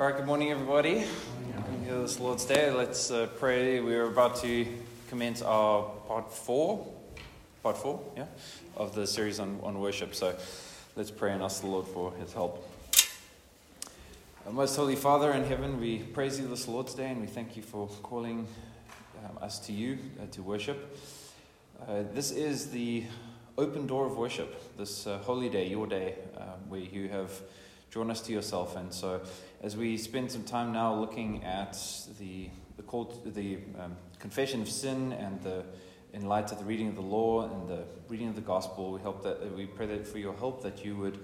All right, good morning, everybody. To this Lord's Day. Let's uh, pray. We are about to commence our part four, part four, yeah, of the series on, on worship. So let's pray and ask the Lord for his help. Our most Holy Father in heaven, we praise you this Lord's Day and we thank you for calling um, us to you uh, to worship. Uh, this is the open door of worship, this uh, holy day, your day, um, where you have drawn us to yourself. And so, as we spend some time now looking at the the call, the um, confession of sin, and the in light of the reading of the law and the reading of the gospel, we hope that we pray that for your help that you would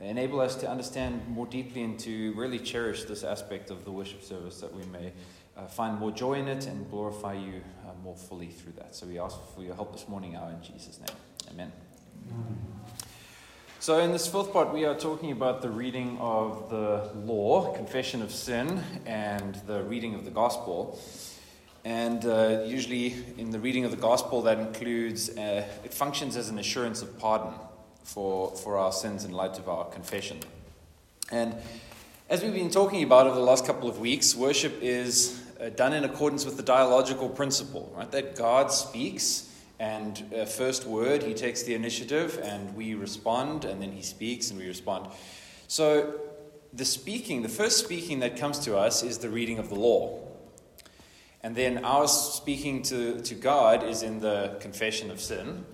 enable us to understand more deeply and to really cherish this aspect of the worship service that we may uh, find more joy in it and glorify you uh, more fully through that. So we ask for your help this morning now in Jesus' name. Amen. So, in this fourth part, we are talking about the reading of the law, confession of sin, and the reading of the gospel. And uh, usually, in the reading of the gospel, that includes, uh, it functions as an assurance of pardon for, for our sins in light of our confession. And as we've been talking about over the last couple of weeks, worship is uh, done in accordance with the dialogical principle, right? That God speaks and uh, first word, he takes the initiative and we respond, and then he speaks and we respond. So the speaking, the first speaking that comes to us is the reading of the law. And then our speaking to, to God is in the confession of sin.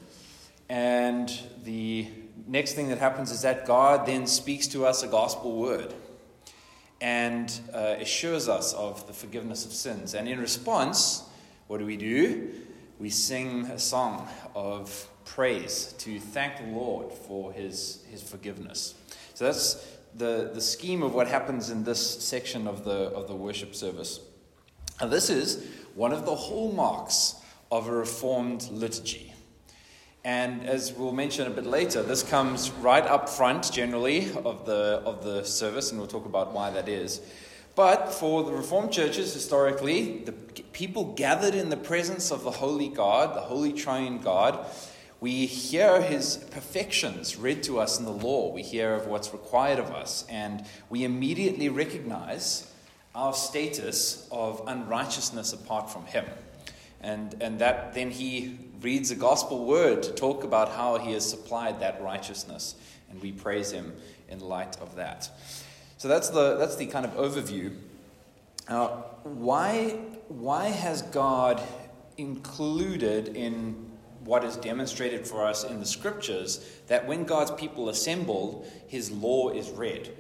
And the next thing that happens is that God then speaks to us a gospel word and uh, assures us of the forgiveness of sins. And in response, what do we do? We sing a song of praise to thank the Lord for his, his forgiveness. So that's the, the scheme of what happens in this section of the, of the worship service. Now, this is one of the hallmarks of a reformed liturgy. And as we'll mention a bit later, this comes right up front generally of the, of the service, and we'll talk about why that is. But for the Reformed churches, historically, the people gathered in the presence of the Holy God, the Holy Triune God, we hear his perfections read to us in the law. We hear of what's required of us, and we immediately recognize our status of unrighteousness apart from him. And, and that then he reads a gospel word to talk about how he has supplied that righteousness, and we praise him in light of that. So that's the, that's the kind of overview. Now, why, why has God included in what is demonstrated for us in the scriptures that when God's people assemble, his law is read?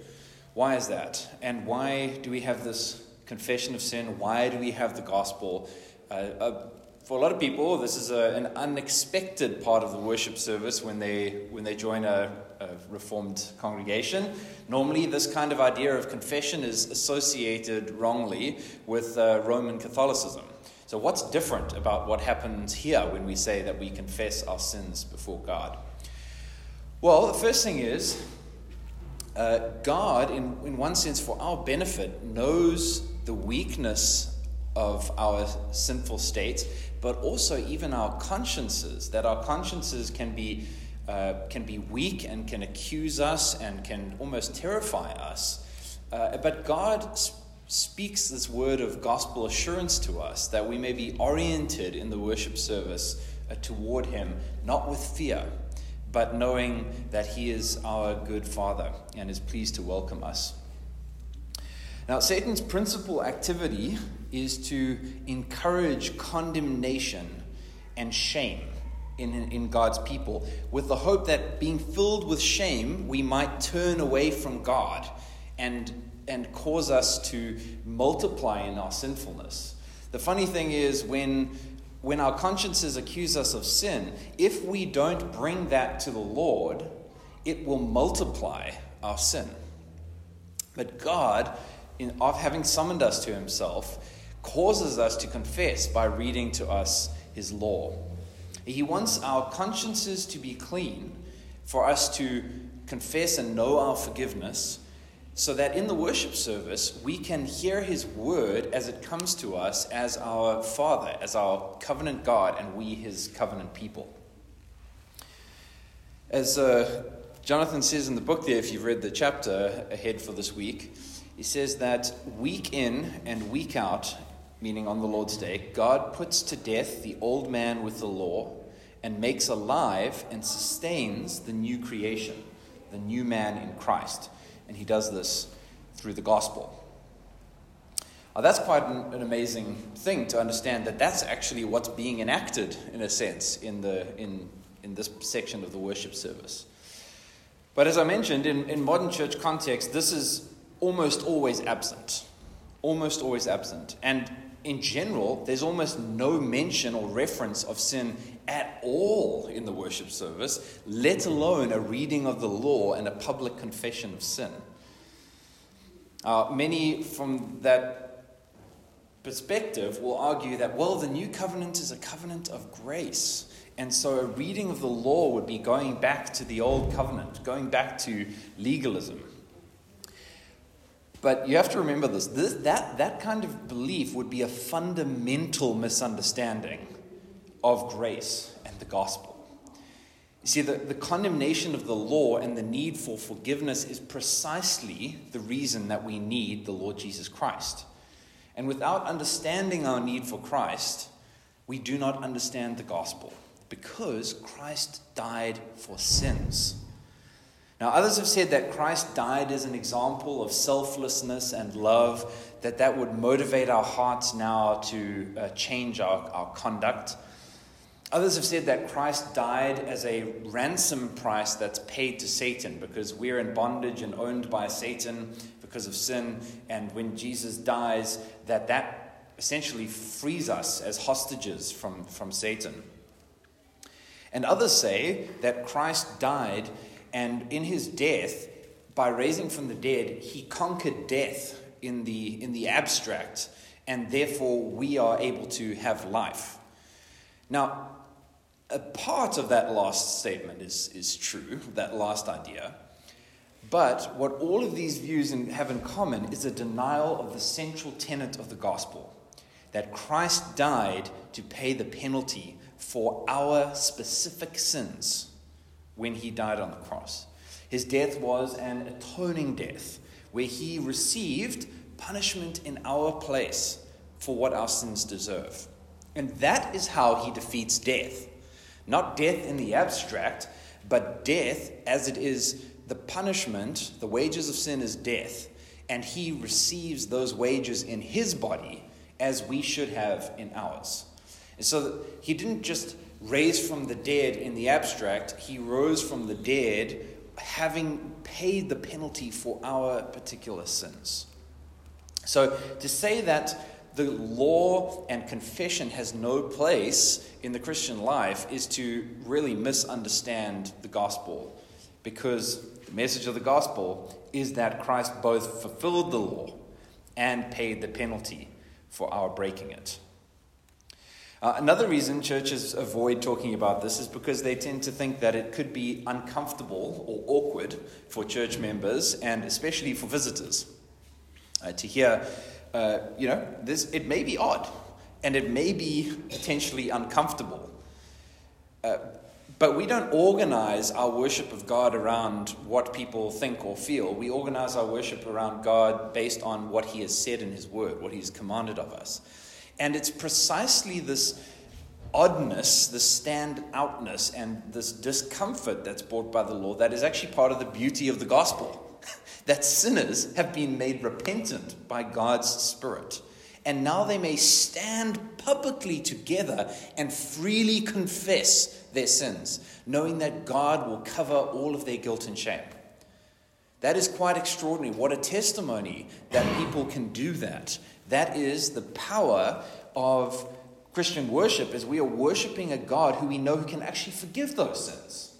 Why is that? And why do we have this confession of sin? Why do we have the gospel? Uh, uh, for a lot of people, this is a, an unexpected part of the worship service when they, when they join a reformed congregation. Normally, this kind of idea of confession is associated wrongly with uh, Roman Catholicism. So, what's different about what happens here when we say that we confess our sins before God? Well, the first thing is uh, God, in, in one sense, for our benefit, knows the weakness of our sinful state, but also even our consciences, that our consciences can be, uh, can be weak and can accuse us and can almost terrify us. Uh, but God sp- speaks this word of gospel assurance to us that we may be oriented in the worship service uh, toward Him, not with fear, but knowing that He is our good Father and is pleased to welcome us. Now, Satan's principal activity is to encourage condemnation and shame in, in God's people, with the hope that being filled with shame, we might turn away from God and, and cause us to multiply in our sinfulness. The funny thing is, when, when our consciences accuse us of sin, if we don't bring that to the Lord, it will multiply our sin. But God, in, of having summoned us to Himself, causes us to confess by reading to us his law. He wants our consciences to be clean for us to confess and know our forgiveness so that in the worship service we can hear his word as it comes to us as our Father, as our covenant God, and we his covenant people. As uh, Jonathan says in the book there, if you've read the chapter ahead for this week, He says that week in and week out, meaning on the Lord's Day, God puts to death the old man with the law and makes alive and sustains the new creation, the new man in Christ. And he does this through the gospel. Now, that's quite an, an, amazing thing to understand that that's actually what's being enacted, in a sense, in, the, in, in this section of the worship service. But as I mentioned, in, in modern church context, this is almost always absent. Almost always absent. And in general, there's almost no mention or reference of sin at all in the worship service, let alone a reading of the law and a public confession of sin. Uh, many from that perspective will argue that, well, the new covenant is a covenant of grace. And so a reading of the law would be going back to the old covenant, going back to legalism. But you have to remember this, this that, that kind of belief would be a fundamental misunderstanding of grace and the gospel. You see, the, the condemnation of the law and the need for forgiveness is precisely the reason that we need the Lord Jesus Christ. And without understanding our need for Christ, we do not understand the gospel because Christ died for sins. Now, others have said that Christ died as an example of selflessness and love, that that would motivate our hearts now to uh, change our, our conduct. Others have said that Christ died as a ransom price that's paid to Satan because we're in bondage and owned by Satan because of sin. And when Jesus dies, that that essentially frees us as hostages from, from Satan. And others say that Christ died, and in his death, by raising from the dead, he conquered death in the, in the abstract, and therefore we are able to have life. Now, a part of that last statement is, is true, that last idea. But what all of these views have in common is a denial of the central tenet of the gospel that Christ died to pay the penalty for our specific sins when he died on the cross. His death was an atoning death where he received punishment in our place for what our sins deserve. And that is how he defeats death. Not death in the abstract, but death as it is the punishment, the wages of sin is death, and he receives those wages in his body as we should have in ours. And so he didn't just raise from the dead in the abstract, he rose from the dead having paid the penalty for our particular sins. So to say that the law and confession has no place in the Christian life is to really misunderstand the gospel because the message of the gospel is that Christ both fulfilled the law and paid the penalty for our breaking it. Uh, another reason churches avoid talking about this is because they tend to think that it could be uncomfortable or awkward for church members and especially for visitors uh, to hear uh, you know, this, it may be odd and it may be potentially uncomfortable. Uh, but we don't organize our worship of God around what people think or feel. We organize our worship around God based on what He has said in His Word, what He has commanded of us. And it's precisely this oddness, this stand-outness, and this discomfort that's brought by the law that is actually part of the beauty of the gospel that sinners have been made repentant by God's Spirit. And now they may stand publicly together and freely confess their sins, knowing that God will cover all of their guilt and shame. That is quite extraordinary. What a testimony that people can do that. That is the power of Christian worship, as we are worshiping a God who we know who can actually forgive those sins.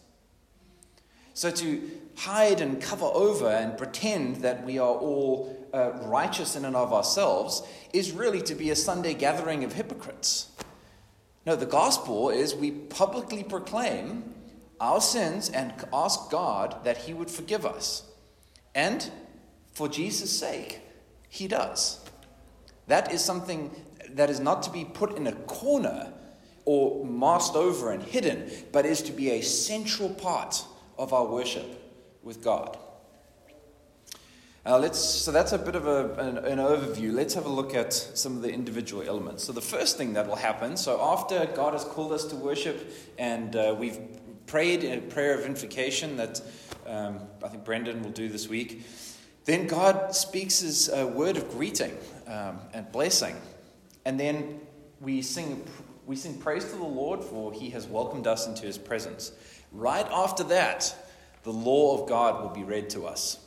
So to hide and cover over and pretend that we are all uh, righteous in and of ourselves is really to be a Sunday gathering of hypocrites. No, the gospel is we publicly proclaim our sins and ask God that He would forgive us. And for Jesus' sake, He does. That is something that is not to be put in a corner or masked over and hidden, but is to be a central part of our worship with God. Uh, let's, so that's a bit of a, an, an, overview. Let's have a look at some of the individual elements. So the first thing that will happen, so after God has called us to worship and uh, we've prayed a prayer of invocation that um, I think Brendan will do this week, then God speaks his uh, word of greeting um, and blessing. And then we sing, we sing praise to the Lord for he has welcomed us into his presence. Right after that, the law of God will be read to us.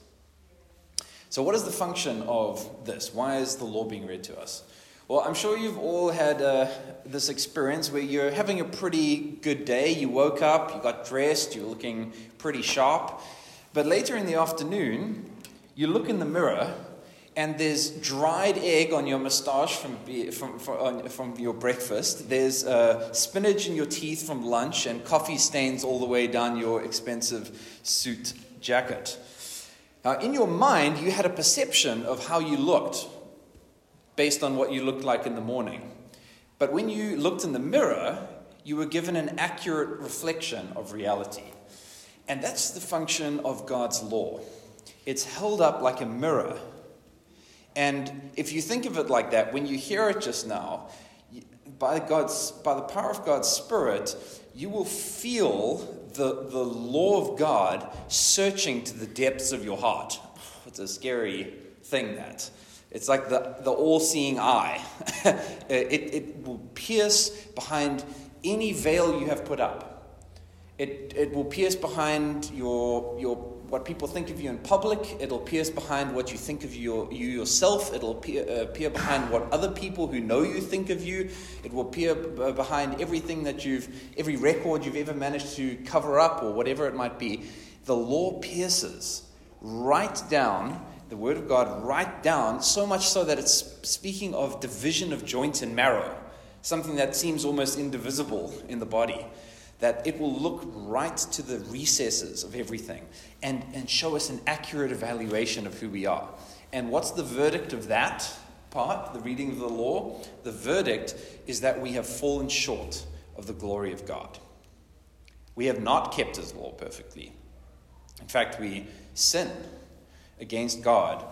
So, what is the function of this? Why is the law being read to us? Well, I'm sure you've all had uh, this experience where you're having a pretty good day. You woke up, you got dressed, you're looking pretty sharp. But later in the afternoon, you look in the mirror and there's dried egg on your moustache from, from, from, from your breakfast. There's uh, spinach in your teeth from lunch and coffee stains all the way down your expensive suit jacket. Now, in your mind, you had a perception of how you looked based on what you looked like in the morning. But when you looked in the mirror, you were given an accurate reflection of reality. And that's the function of God's law. It's held up like a mirror. And if you think of it like that, when you hear it just now, by, God's, by the power of God's Spirit, you will feel the, the law of God searching to the depths of your heart. It's a scary thing, that. It's like the, the all seeing eye. it, it will pierce behind any veil you have put up. It, it will pierce behind your, your what people think of you in public. It'll pierce behind what you think of your, you yourself. It'll peer, uh, behind what other people who know you think of you. It will peer b- behind everything that you've, every record you've ever managed to cover up or whatever it might be. The law pierces right down, the Word of God right down, so much so that it's speaking of division of joint and marrow, something that seems almost indivisible in the body that it will look right to the recesses of everything and, and show us an accurate evaluation of who we are. And what's the verdict of that part, the reading of the law? The verdict is that we have fallen short of the glory of God. We have not kept His law perfectly. In fact, we sin against God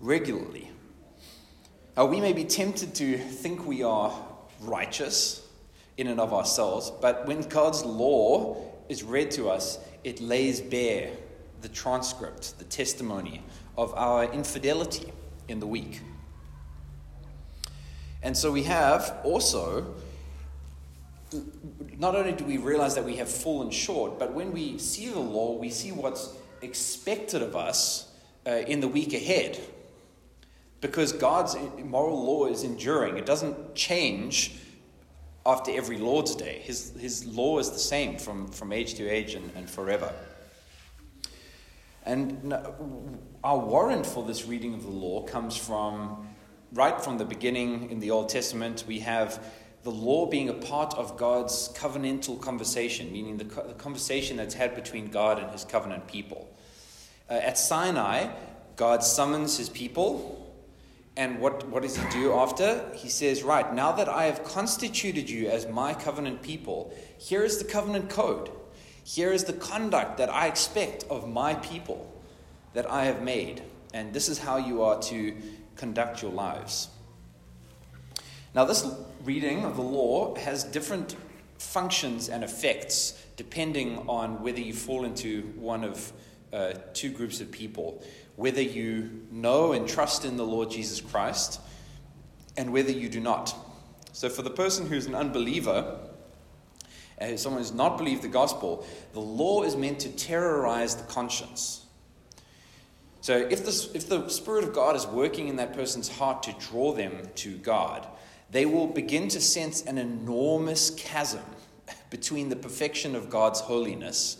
regularly. Now, we may be tempted to think we are righteous in and of ourselves, but when God's law is read to us, it lays bare the transcript, the testimony of our infidelity in the week. And so we have also, not only do we realize that we have fallen short, but when we see the law, we see what's expected of us uh, in the week ahead. Because God's moral law is enduring, it doesn't change after every Lord's Day. His, his law is the same from, from age to age and, and forever. And our warrant for this reading of the law comes from right from the beginning in the Old Testament. We have the law being a part of God's covenantal conversation, meaning the, the conversation that's had between God and his covenant people. Uh, at Sinai, God summons his people and what, what does he do after? He says, Right, now that I have constituted you as my covenant people, here is the covenant code. Here is the conduct that I expect of my people that I have made. And this is how you are to conduct your lives. Now, this reading of the law has different functions and effects depending on whether you fall into one of uh, two groups of people whether you know and trust in the Lord Jesus Christ and whether you do not. So, for the person who's an unbeliever, uh, someone who's not believed the gospel, the law is meant to terrorize the conscience. So, if the, if the Spirit of God is working in that person's heart to draw them to God, they will begin to sense an enormous chasm between the perfection of God's holiness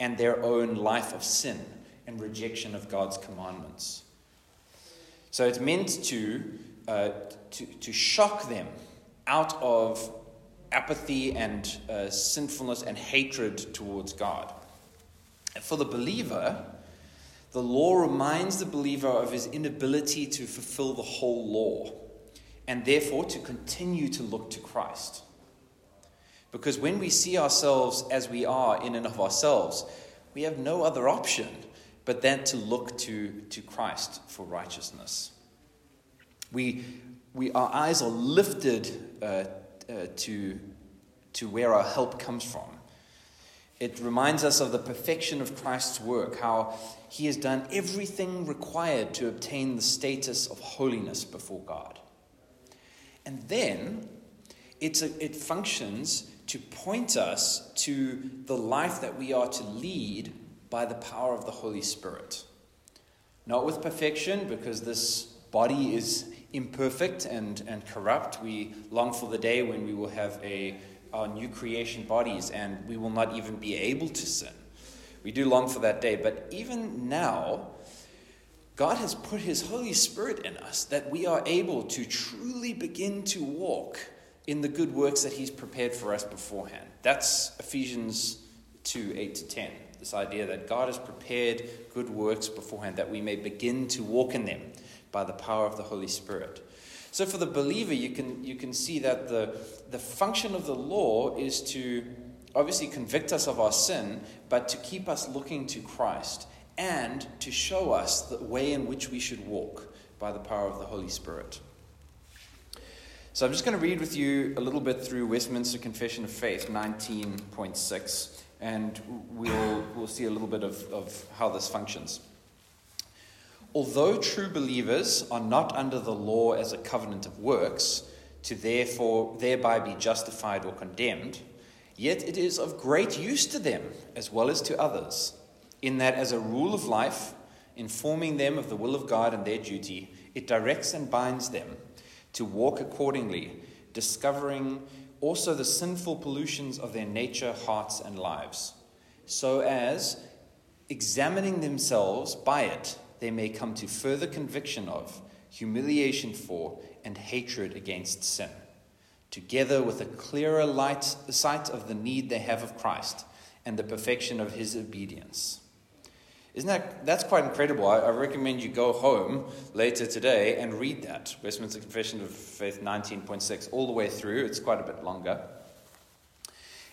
and their own life of sin and rejection of God's commandments. So it's meant to, uh, to, to shock them out of apathy and uh, sinfulness and hatred towards God. For the believer, the law reminds the believer of his inability to fulfill the whole law and therefore to continue to look to Christ. Because when we see ourselves as we are in and of ourselves, we have no other option but then to look to, to Christ for righteousness. We, we, our eyes are lifted uh, uh, to, to where our help comes from. It reminds us of the perfection of Christ's work, how he has done everything required to obtain the status of holiness before God. And then it's a, it functions to point us to the life that we are to lead by the power of the Holy Spirit. Not with perfection, because this body is imperfect and, and corrupt. We long for the day when we will have a, our new creation bodies and we will not even be able to sin. We do long for that day. But even now, God has put His Holy Spirit in us that we are able to truly begin to walk in the good works that He's prepared for us beforehand. That's Ephesians 2 8 to 10. This idea that God has prepared good works beforehand that we may begin to walk in them by the power of the Holy Spirit. So, for the believer, you can, you can see that the, the function of the law is to obviously convict us of our sin, but to keep us looking to Christ and to show us the way in which we should walk by the power of the Holy Spirit. So, I'm just going to read with you a little bit through Westminster Confession of Faith 19.6, and we'll, we'll see a little bit of, of how this functions. Although true believers are not under the law as a covenant of works, to therefore thereby be justified or condemned, yet it is of great use to them as well as to others, in that as a rule of life, informing them of the will of God and their duty, it directs and binds them to walk accordingly, discovering also the sinful pollutions of their nature, hearts, and lives, so as, examining themselves by it, they may come to further conviction of, humiliation for, and hatred against sin, together with a clearer light, sight of the need they have of Christ and the perfection of his obedience. Isn't that that's quite incredible? I, I, recommend you go home later today and read that Westminster Confession of Faith 19.6 all the way through. It's quite a bit longer,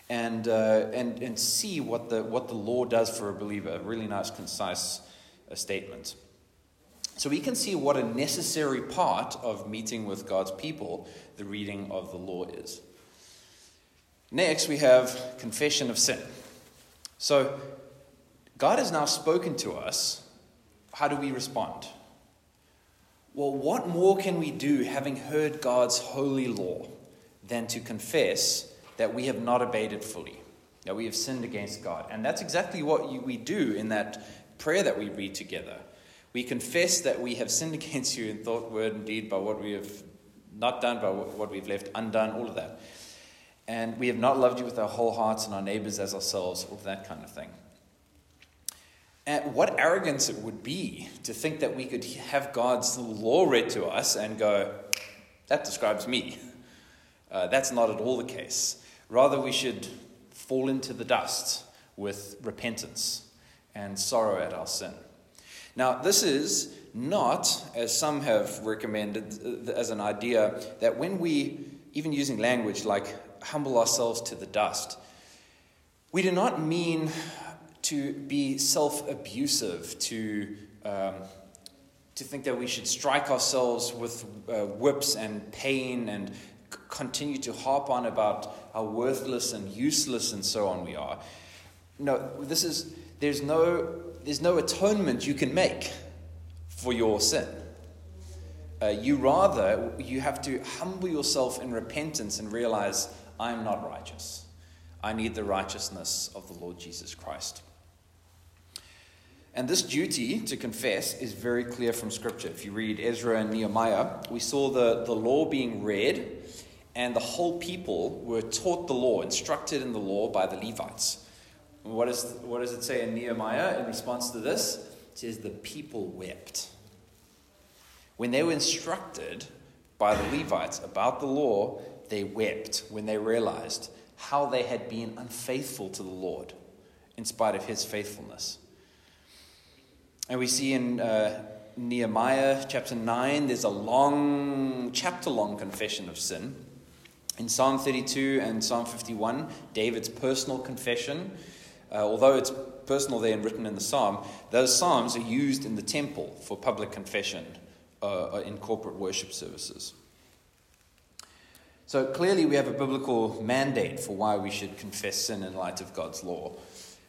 and uh, and and see what the what the law does for a believer. A really nice, concise a statement. So we can see what a necessary part of meeting with God's people the reading of the law is. Next, we have confession of sin. So God has now spoken to us. How do we respond? Well, what more can we do having heard God's holy law than to confess that we have not obeyed it fully, that we have sinned against God? And that's exactly what we do in that prayer that we read together. We confess that we have sinned against you in thought, word, and deed by what we have not done, by what we've left undone, all of that. And we have not loved you with our whole hearts and our neighbors as ourselves, all that kind of thing. And what arrogance it would be to think that we could have God's law read to us and go, that describes me. Uh, that's not at all the case. Rather, we should fall into the dust with repentance and sorrow at our sin. Now, this is not, as some have recommended, uh, as an idea that when we, even using language like humble ourselves to the dust, we do not mean to be self abusive, to, um, to think that we should strike ourselves with uh, whips and pain and c- continue to harp on about how worthless and useless and so on we are. No, this is, there's no there's no atonement you can make for your sin. Uh, you rather, you have to humble yourself in repentance and realize, I am not righteous. I need the righteousness of the Lord Jesus Christ. And this duty to confess is very clear from Scripture. If you read Ezra and Nehemiah, we saw the, the law being read, and the whole people were taught the law, instructed in the law by the Levites. What, is, what does it say in Nehemiah in response to this? It says, The people wept. When they were instructed by the Levites about the law, they wept when they realized how they had been unfaithful to the Lord in spite of his faithfulness. And we see in uh, Nehemiah chapter 9, there's a long, chapter long confession of sin. In Psalm 32 and Psalm 51, David's personal confession uh, although it's personal there and written in the psalm, those psalms are used in the temple for public confession uh, uh in corporate worship services. So clearly, we have a biblical mandate for why we should confess sin in light of God's law.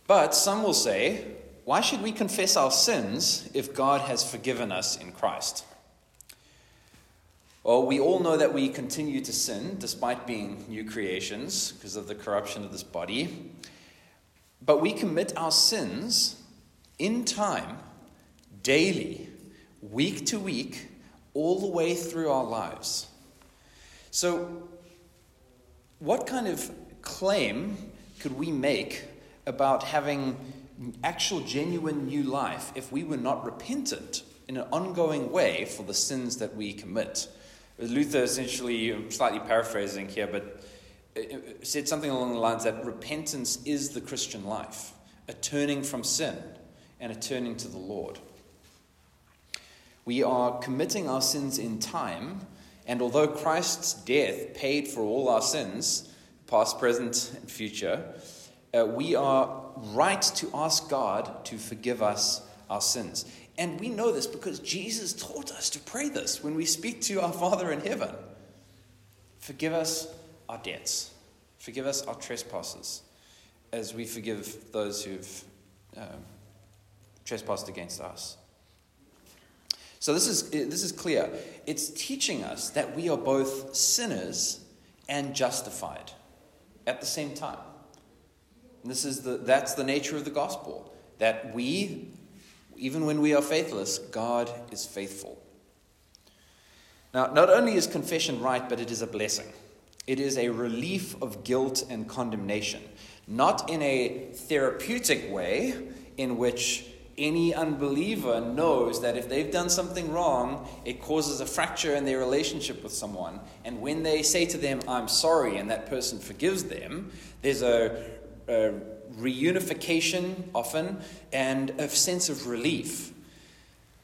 But some will say, why should we confess our sins if God has forgiven us in Christ? Well, we all know that we continue to sin despite being new creations because of the corruption of this body. But we commit our sins in time, daily, week to week, all the way through our lives. So, what kind of claim could we make about having actual, genuine new life if we were not repentant in an ongoing way for the sins that we commit? Luther essentially, I'm slightly paraphrasing here, but uh, uh, said something along the lines that repentance is the Christian life, a turning from sin and a turning to the Lord. We are committing our sins in time and although Christ's death paid for all our sins, past, present, and future, uh, we are right to ask God to forgive us our sins. And we know this because Jesus taught us to pray this when we speak to our Father in heaven. Forgive us our debts, forgive us our trespasses, as we forgive those who've um, trespassed against us. So this is, this is clear. It's teaching us that we are both sinners and justified at the same time. And this is the, that's the nature of the gospel. That we, even when we are faithless, God is faithful. Now, not only is confession right, but it is a blessing. It is a relief of guilt and condemnation, not in a therapeutic way in which any unbeliever knows that if they've done something wrong, it causes a fracture in their relationship with someone. And when they say to them, I'm sorry, and that person forgives them, there's a, reunification often and a sense of relief.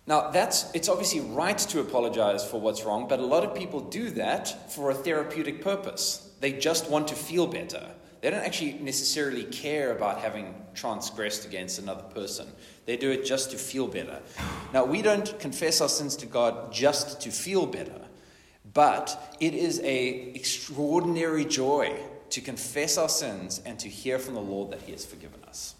Now, that's, it's obviously right to apologize for what's wrong, but a lot of people do that for a therapeutic purpose. They just want to feel better. They don't actually necessarily care about having transgressed against another person. They do it just to feel better. Now, we don't confess our sins to God just to feel better, but it is a extraordinary joy to confess our sins and to hear from the Lord that He has forgiven us.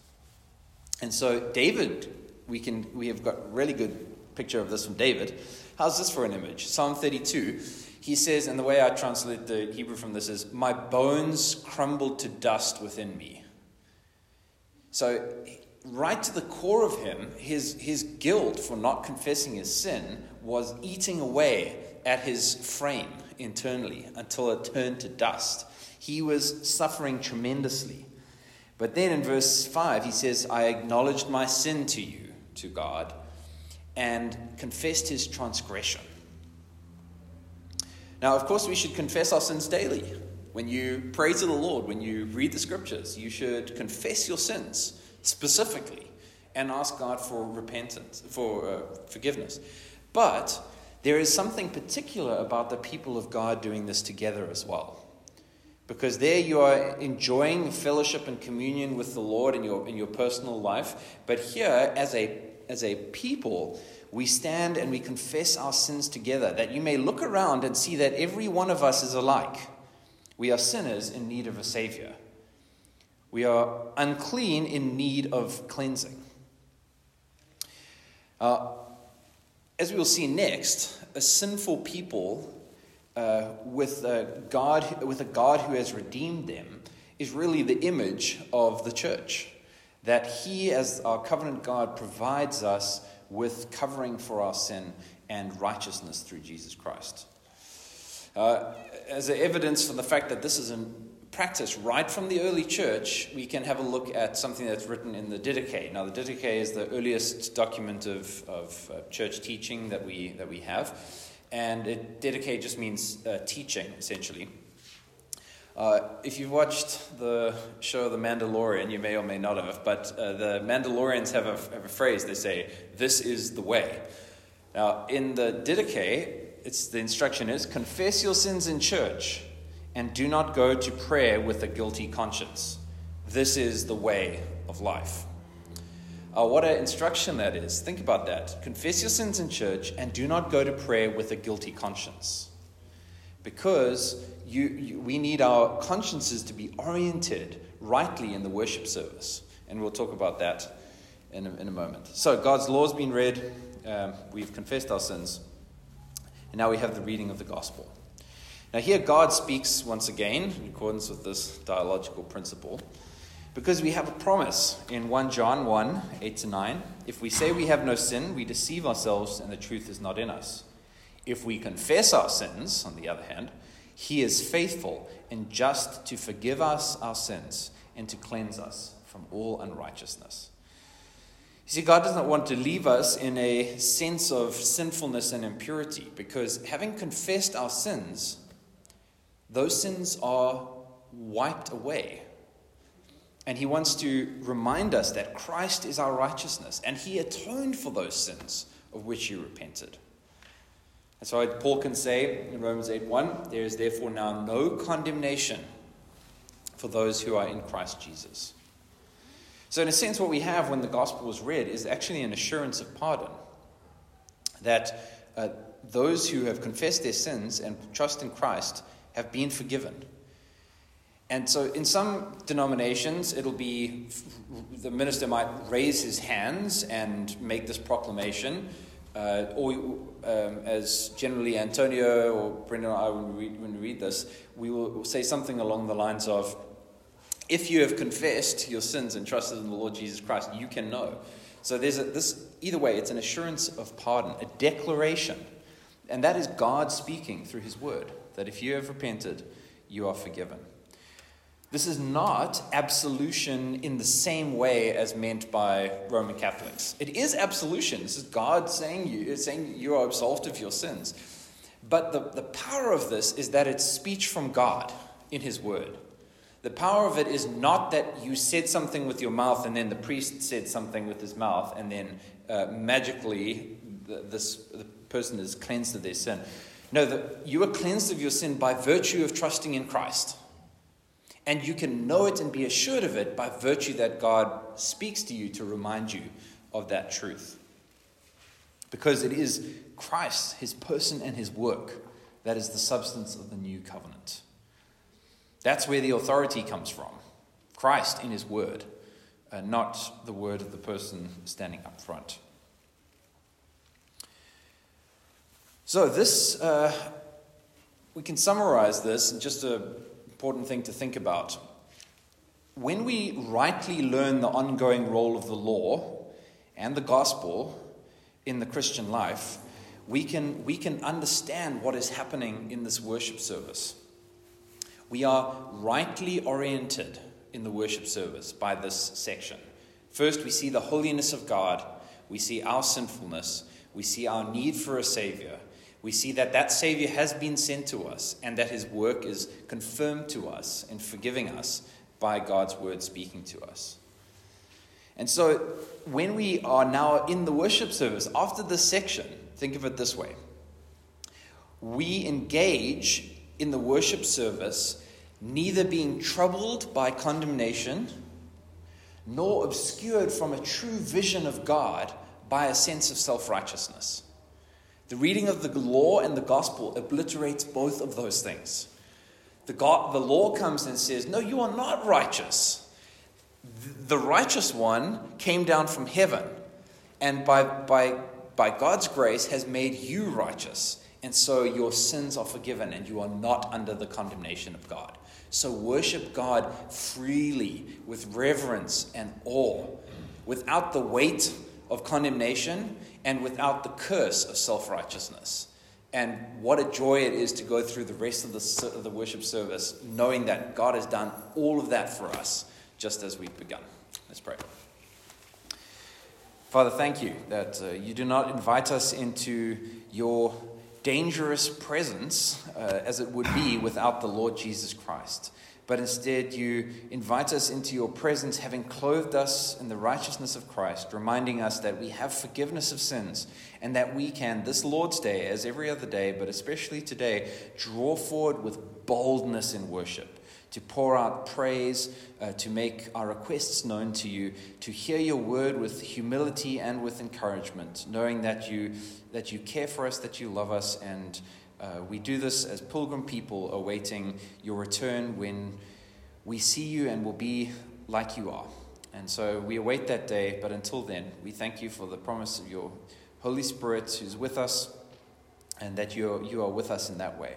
And so, David, we can we have got really good picture of this from David. How's this for an image? Psalm 32 he says, and the way I translate the Hebrew from this is, My bones crumbled to dust within me. So, right to the core of him, his, his guilt for not confessing his sin was eating away at his frame internally until it turned to dust. He was suffering tremendously. But then in verse 5, he says, I acknowledged my sin to you, to God, and confessed his transgression. Now, of course, we should confess our sins daily. When you pray to the Lord, when you read the scriptures, you should confess your sins specifically and ask God for repentance, for uh, forgiveness. But there is something particular about the people of God doing this together as well. Because there you are enjoying fellowship and communion with the Lord in your, in your personal life. But here, as a, as a people, we stand and we confess our sins together, that you may look around and see that every one of us is alike. We are sinners in need of a Savior. We are unclean in need of cleansing. Uh, as we will see next, a sinful people uh, with, a God, with a God who has redeemed them is really the image of the church. That He, as our covenant God, provides us with covering for our sin and righteousness through Jesus Christ. Uh, as evidence for the fact that this is in practice right from the early church, we can have a look at something that's written in the Didache. Now, the Didache is the earliest document of, of uh, church teaching that we, that we have. And it, Didache just means uh, teaching, essentially. Uh, if you've watched the show The Mandalorian, you may or may not have, but uh, the Mandalorians have a, have a, phrase. They say, This is the way. Now, in the Didache, it's, the instruction is confess your sins in church and do not go to prayer with a guilty conscience. This is the way of life. Uh, what an instruction that is. Think about that. Confess your sins in church and do not go to prayer with a guilty conscience. Because you, you, we need our consciences to be oriented rightly in the worship service. And we'll talk about that in a, in a moment. So, God's law's been read. Um, we've confessed our sins. And now we have the reading of the gospel. Now, here God speaks once again in accordance with this dialogical principle. Because we have a promise in 1 John 1 8 to 9. If we say we have no sin, we deceive ourselves and the truth is not in us. If we confess our sins, on the other hand, he is faithful and just to forgive us our sins and to cleanse us from all unrighteousness. You see, God does not want to leave us in a sense of sinfulness and impurity because having confessed our sins, those sins are wiped away and he wants to remind us that Christ is our righteousness and he atoned for those sins of which you repented. And so Paul can say in Romans 8 1, there is therefore now no condemnation for those who are in Christ Jesus. So, in a sense, what we have when the gospel is read is actually an assurance of pardon. That uh, those who have confessed their sins and trust in Christ have been forgiven. And so, in some denominations, it'll be the minister might raise his hands and make this proclamation, uh, or um, as generally Antonio or Brendan and I, when we, read, when we read this, we will say something along the lines of, "If you have confessed your sins and trusted in the Lord Jesus Christ, you can know." So there's a, this. Either way, it's an assurance of pardon, a declaration, and that is God speaking through His Word. That if you have repented, you are forgiven. This is not absolution in the same way as meant by Roman Catholics. It is absolution. This is God saying you, saying you are absolved of your sins. But the, the power of this is that it's speech from God in His Word. The power of it is not that you said something with your mouth and then the priest said something with his mouth and then uh, magically the, this, the person is cleansed of their sin. No, the, you are cleansed of your sin by virtue of trusting in Christ. And you can know it and be assured of it by virtue that God speaks to you to remind you of that truth. Because it is Christ, his person and his work, that is the substance of the new covenant. That's where the authority comes from Christ in his word, uh, not the word of the person standing up front. So, this, uh, we can summarize this in just a important thing to think about. When we rightly learn the ongoing role of the law and the gospel in the Christian life, we can, we can understand what is happening in this worship service. We are rightly oriented in the worship service by this section. First, we see the holiness of God, we see our sinfulness, we see our need for a Savior, we see that that Savior has been sent to us and that his work is confirmed to us in forgiving us by God's word speaking to us. And so, when we are now in the worship service, after this section, think of it this way we engage in the worship service neither being troubled by condemnation nor obscured from a true vision of God by a sense of self righteousness. The reading of the law and the gospel obliterates both of those things. The, God, the law comes and says, No, you are not righteous. The righteous one came down from heaven and by, by, by God's grace has made you righteous. And so your sins are forgiven and you are not under the condemnation of God. So worship God freely with reverence and awe without the weight of condemnation and without the curse of self righteousness. And what a joy it is to go through the rest of the, of the worship service knowing that God has done all of that for us just as we've begun. Let's pray. Father, thank you that uh, you do not invite us into your dangerous presence uh, as it would be without the Lord Jesus Christ but instead you invite us into your presence, having clothed us in the righteousness of Christ, reminding us that we have forgiveness of sins and that we can, this Lord's Day, as every other day, but especially today, draw forward with boldness in worship to pour out praise, uh, to make our requests known to you, to hear your word with humility and with encouragement, knowing that you, that you care for us, that you love us, and uh, we do this as pilgrim people awaiting your return when we see you and will be like you are. And so we await that day, but until then, we thank you for the promise of your Holy Spirit who's with us and that you you are with us in that way.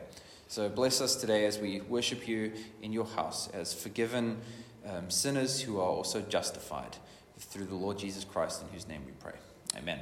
So bless us today as we worship you in your house as forgiven um, sinners who are also justified through the Lord Jesus Christ, in whose name we pray. Amen.